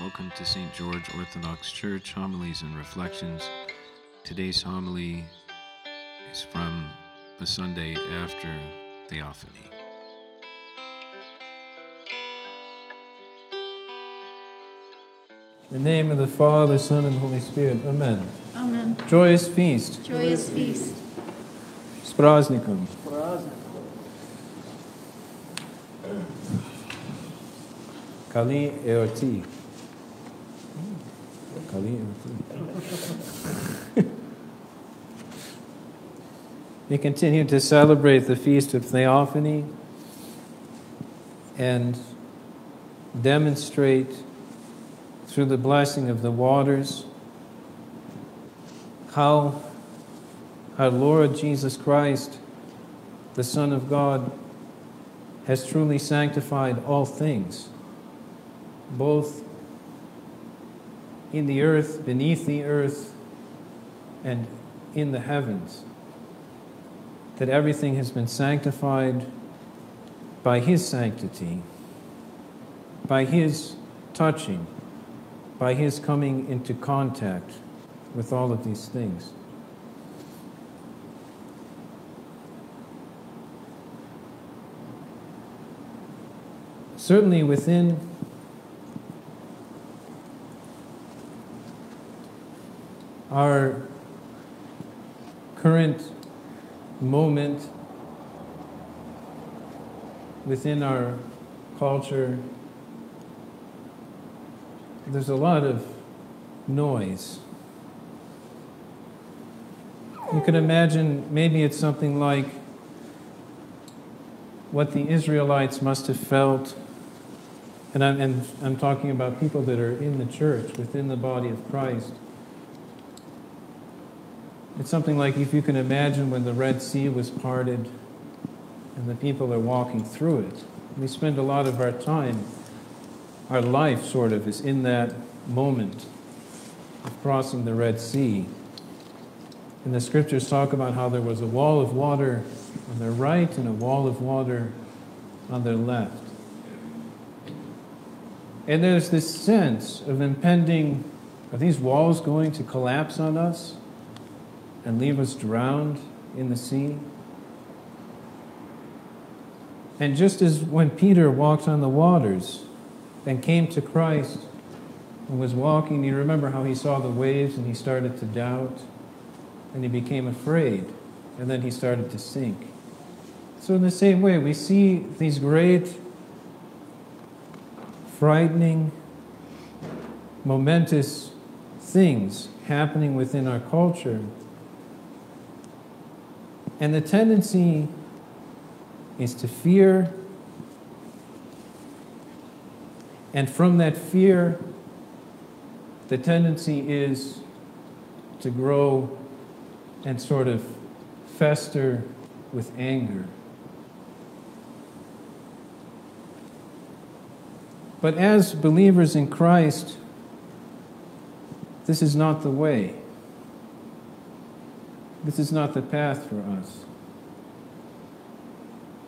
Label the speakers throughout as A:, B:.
A: Welcome to St. George Orthodox Church Homilies and Reflections. Today's homily is from the Sunday after Theophany.
B: In the name of the Father, Son, and Holy Spirit. Amen.
C: Amen.
B: Joyous feast.
C: Joyous feast.
B: Sprasnikum. Kali Eoti. Kali Eoti. we continue to celebrate the Feast of Theophany and demonstrate through the blessing of the waters how our Lord Jesus Christ, the Son of God, has truly sanctified all things, both in the earth, beneath the earth, and in the heavens. That everything has been sanctified by His sanctity, by His touching, by His coming into contact with all of these things. Certainly within our current moment, within our culture, there's a lot of noise. You can imagine maybe it's something like what the Israelites must have felt. And I'm, and I'm talking about people that are in the church, within the body of Christ. It's something like if you can imagine when the Red Sea was parted and the people are walking through it. We spend a lot of our time, our life sort of, is in that moment of crossing the Red Sea. And the scriptures talk about how there was a wall of water on their right and a wall of water on their left. And there's this sense of impending are these walls going to collapse on us and leave us drowned in the sea? And just as when Peter walked on the waters and came to Christ and was walking, you remember how he saw the waves and he started to doubt and he became afraid and then he started to sink. So, in the same way, we see these great, frightening, momentous things happening within our culture. And the tendency is to fear. And from that fear, the tendency is to grow and sort of fester with anger. But as believers in Christ, this is not the way. This is not the path for us.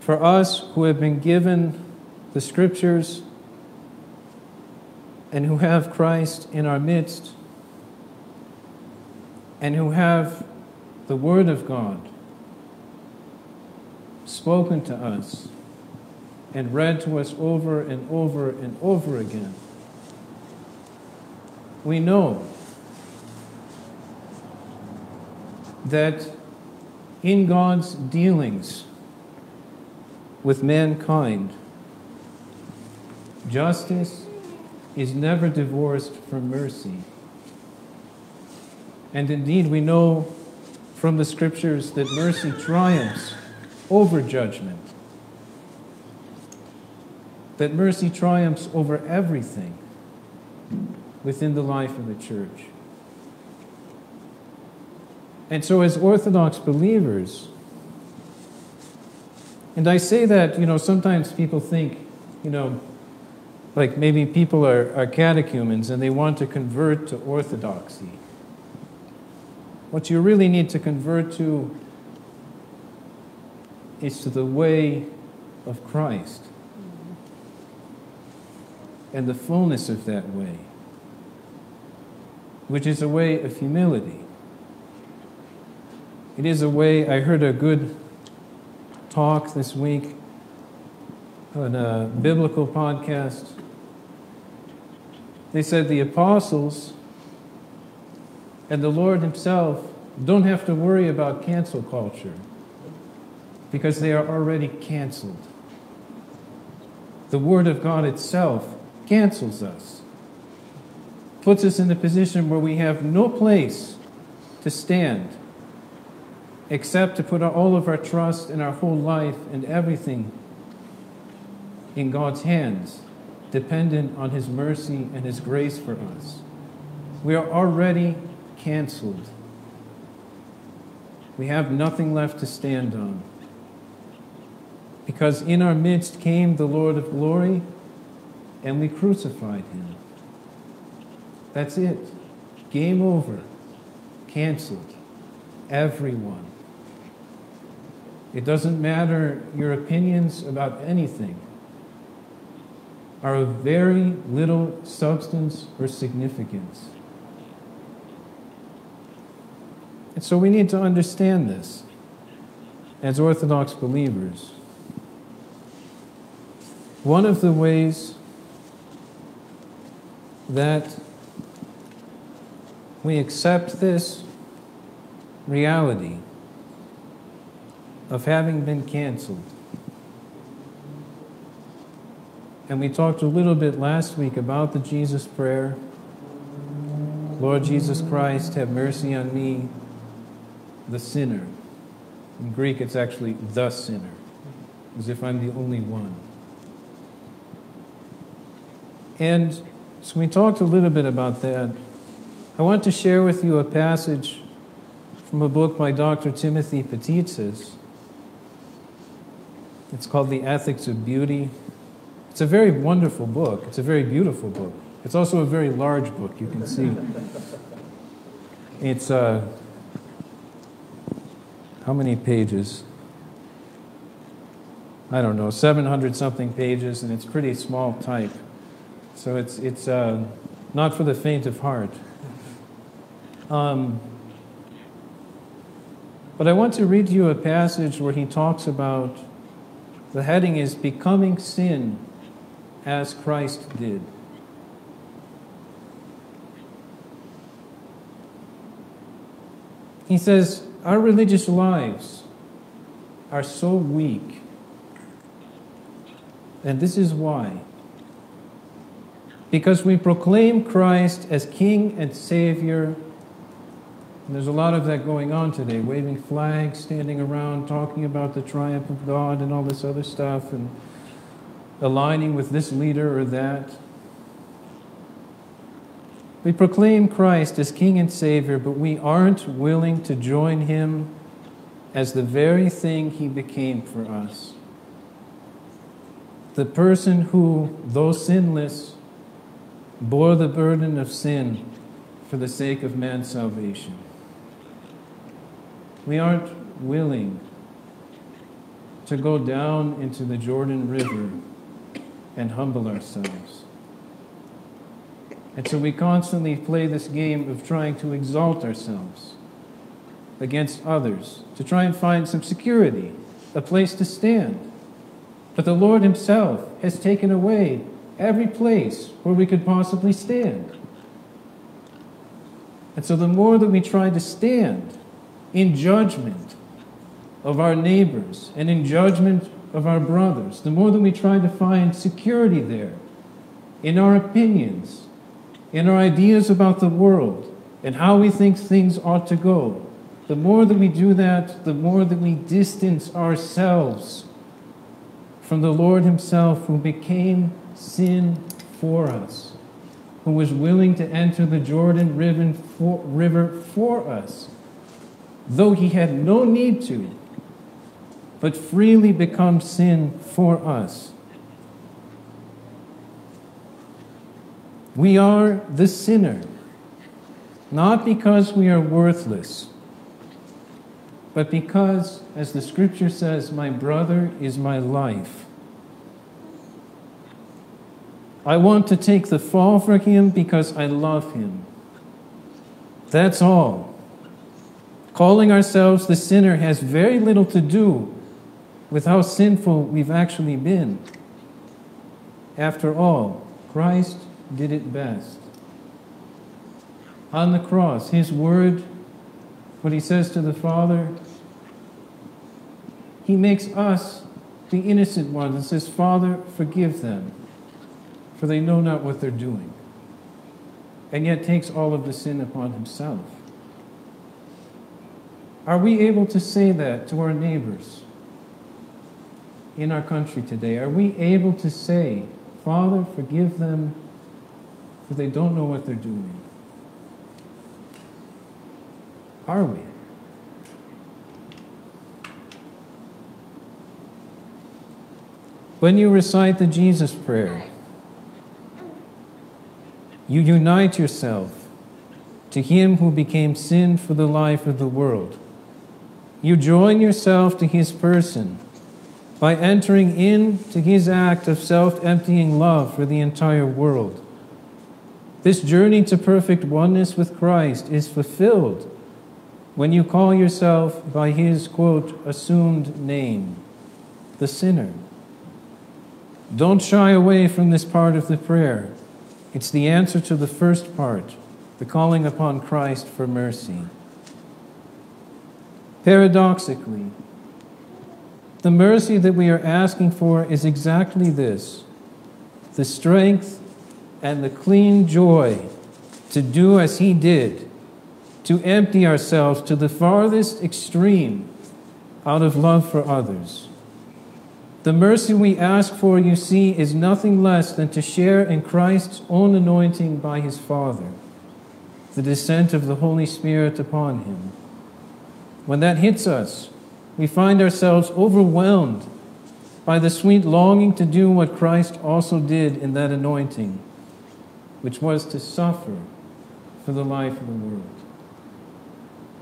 B: For us who have been given the scriptures and who have Christ in our midst and who have the Word of God spoken to us and read to us over and over and over again, we know that in God's dealings with mankind, justice is never divorced from mercy. And indeed, we know from the scriptures that mercy triumphs over judgment, that mercy triumphs over everything within the life of the church. And so, as Orthodox believers, and I say that, you know, sometimes people think, you know, like maybe people are, are catechumens and they want to convert to Orthodoxy. What you really need to convert to is to the way of Christ and the fullness of that way. which is a way of humility. It is a way, I heard a good talk this week on a biblical podcast. They said the apostles and the Lord Himself don't have to worry about cancel culture because they are already canceled. The Word of God itself cancels us, puts us in a position where we have no place to stand except to put all of our trust and our whole life and everything in God's hands, dependent on His mercy and His grace for us. We are already canceled. We have nothing left to stand on. Because in our midst came the Lord of glory, and we crucified him. That's it. Game over. Canceled. Everyone. It doesn't matter your opinions about anything are of very little substance or significance. And so we need to understand this as Orthodox believers. One of the ways that we accept this reality of having been canceled. And we talked a little bit last week about the Jesus prayer Lord Jesus Christ, have mercy on me, the sinner. In Greek, it's actually the sinner, as if I'm the only one. And so we talked a little bit about that. I want to share with you a passage from a book by Dr. Timothy Patitsas. It's called The Ethics of Beauty. It's a very wonderful book. It's a very beautiful book. It's also a very large book, you can see. It's, uh, how many pages? I don't know, 700 something pages, and it's pretty small type. So it's, it's uh, not for the faint of heart. Um, but I want to read to you a passage where he talks about the heading is Becoming Sin as Christ did. He says, Our religious lives are so weak. And this is why. Because we proclaim Christ as King and Savior. And there's a lot of that going on today waving flags, standing around, talking about the triumph of God and all this other stuff, and aligning with this leader or that. We proclaim Christ as King and Savior, but we aren't willing to join Him as the very thing He became for us. The person who, though sinless, bore the burden of sin for the sake of man's salvation. We aren't willing to go down into the Jordan River and humble ourselves. And so we constantly play this game of trying to exalt ourselves against others, to try and find some security, a place to stand. But the Lord Himself has taken away every place where we could possibly stand. And so the more that we try to stand in judgment of our neighbors and in judgment of our brothers, the more that we try to find security there in our opinions, in our ideas about the world, and how we think things ought to go, the more that we do that, the more that we distance ourselves from the Lord Himself who became sin for us, who was willing to enter the Jordan River for us, though He had no need to but freely become sin for us. We are the sinner, not because we are worthless, but because, as the scripture says, my brother is my life. I want to take the fall for him because I love him. That's all. Calling ourselves the sinner has very little to do with how sinful we've actually been. After all, Christ did it best. On the cross, his word, what he says to the Father, he makes us the innocent ones and says, Father, forgive them, for they know not what they're doing. And yet takes all of the sin upon himself. Are we able to say that to our neighbors in our country today? Are we able to say, Father, forgive them, for they don't know what they're doing? Are we? When you recite the Jesus prayer, you unite yourself to Him who became sin for the life of the world. You join yourself to His person by entering into His act of self emptying love for the entire world. This journey to perfect oneness with Christ is fulfilled when you call yourself by His, quote, assumed name, the sinner. Don't shy away from this part of the prayer. It's the answer to the first part, the calling upon Christ for mercy. Paradoxically, the mercy that we are asking for is exactly this the strength and the clean joy to do as He did, to empty ourselves to the farthest extreme out of love for others. The mercy we ask for, you see, is nothing less than to share in Christ's own anointing by his Father, the descent of the Holy Spirit upon him. When that hits us, we find ourselves overwhelmed by the sweet longing to do what Christ also did in that anointing, which was to suffer for the life of the world.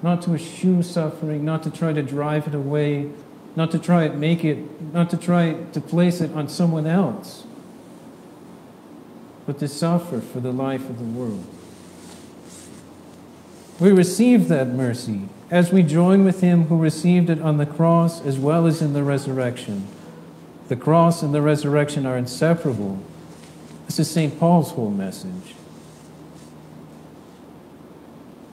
B: Not to eschew suffering, not to try to drive it away, not to try to make it, not to try to place it on someone else, but to suffer for the life of the world. We receive that mercy as we join with him who received it on the cross as well as in the resurrection. The cross and the resurrection are inseparable. This is St. Paul's whole message.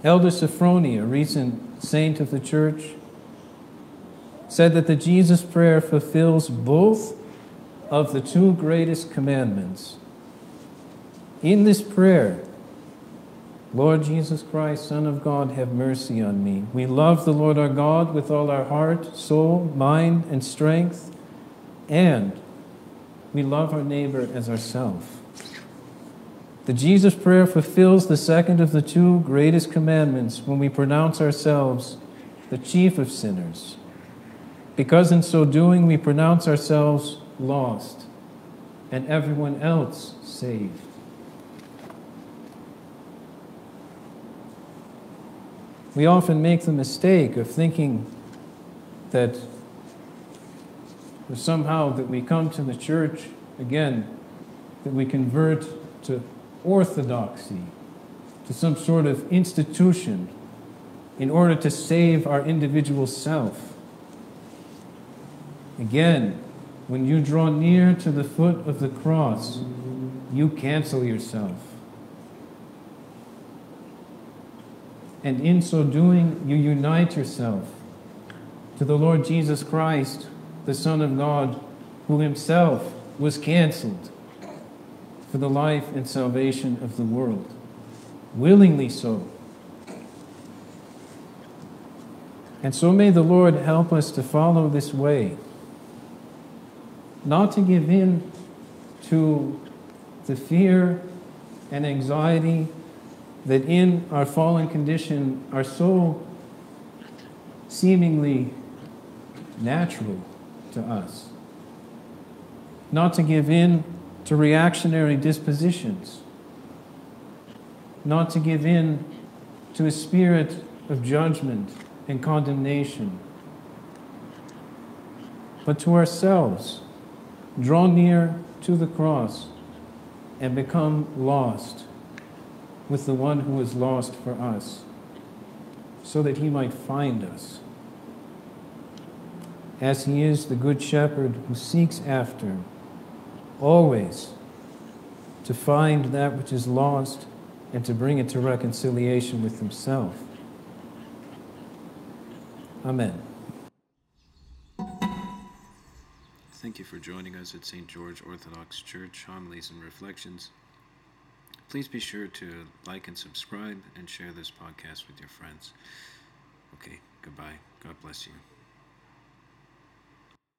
B: Elder Sophrony, a recent saint of the church, said that the Jesus prayer fulfills both of the two greatest commandments. In this prayer, Lord Jesus Christ, Son of God, have mercy on me. We love the Lord our God with all our heart, soul, mind, and strength, and we love our neighbor as ourself. The Jesus prayer fulfills the second of the two greatest commandments when we pronounce ourselves the chief of sinners because in so doing we pronounce ourselves lost and everyone else saved. We often make the mistake of thinking that somehow that we come to the church again, that we convert to orthodoxy, to some sort of institution in order to save our individual self. Again, when you draw near to the foot of the cross, you cancel yourself. And in so doing, you unite yourself to the Lord Jesus Christ, the Son of God, who himself was canceled for the life and salvation of the world. Willingly so. And so may the Lord help us to follow this way not to give in to the fear and anxiety that in our fallen condition are so seemingly natural to us. Not to give in to reactionary dispositions. Not to give in to a spirit of judgment and condemnation. But to ourselves draw near to the cross and become lost with the one who was lost for us. so that he might find us. As he is the good shepherd who seeks after, always, to find that which is lost and to bring it to reconciliation with himself. Amen.
A: Thank you for joining us at St. George Orthodox Church Homilies and Reflections. Please be sure to like and subscribe and share this podcast with your friends. Okay, goodbye. God bless you.